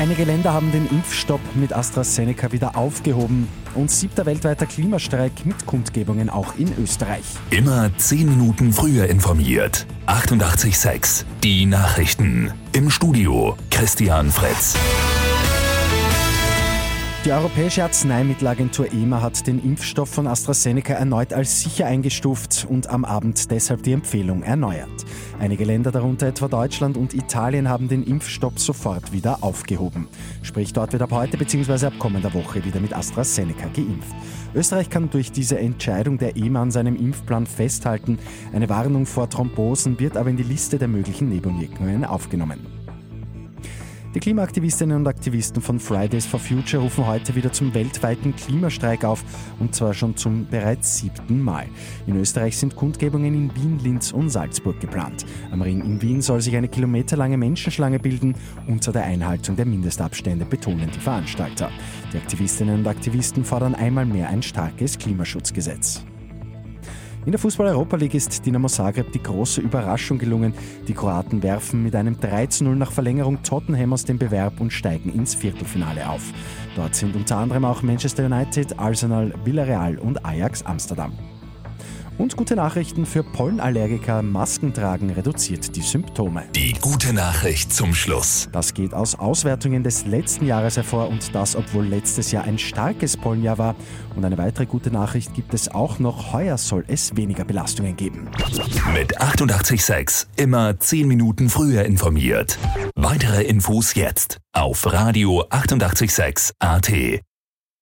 Einige Länder haben den Impfstopp mit AstraZeneca wieder aufgehoben und siebter weltweiter Klimastreik mit Kundgebungen auch in Österreich. Immer zehn Minuten früher informiert. 88.6 Die Nachrichten. Im Studio Christian Fritz. Die Europäische Arzneimittelagentur EMA hat den Impfstoff von AstraZeneca erneut als sicher eingestuft und am Abend deshalb die Empfehlung erneuert. Einige Länder, darunter etwa Deutschland und Italien, haben den Impfstopp sofort wieder aufgehoben. Sprich, dort wird ab heute bzw. ab kommender Woche wieder mit AstraZeneca geimpft. Österreich kann durch diese Entscheidung der EMA an seinem Impfplan festhalten. Eine Warnung vor Thrombosen wird aber in die Liste der möglichen Nebenwirkungen aufgenommen. Die Klimaaktivistinnen und Aktivisten von Fridays for Future rufen heute wieder zum weltweiten Klimastreik auf und zwar schon zum bereits siebten Mal. In Österreich sind Kundgebungen in Wien, Linz und Salzburg geplant. Am Ring in Wien soll sich eine kilometerlange Menschenschlange bilden unter der Einhaltung der Mindestabstände, betonen die Veranstalter. Die Aktivistinnen und Aktivisten fordern einmal mehr ein starkes Klimaschutzgesetz. In der Fußball-Europa League ist Dinamo Zagreb die große Überraschung gelungen. Die Kroaten werfen mit einem 3-0 nach Verlängerung Tottenham aus dem Bewerb und steigen ins Viertelfinale auf. Dort sind unter anderem auch Manchester United, Arsenal, Villarreal und Ajax Amsterdam. Und gute Nachrichten für Pollenallergiker. Masken tragen reduziert die Symptome. Die gute Nachricht zum Schluss. Das geht aus Auswertungen des letzten Jahres hervor und das, obwohl letztes Jahr ein starkes Pollenjahr war. Und eine weitere gute Nachricht gibt es auch noch. Heuer soll es weniger Belastungen geben. Mit 886 immer 10 Minuten früher informiert. Weitere Infos jetzt auf Radio 886 AT.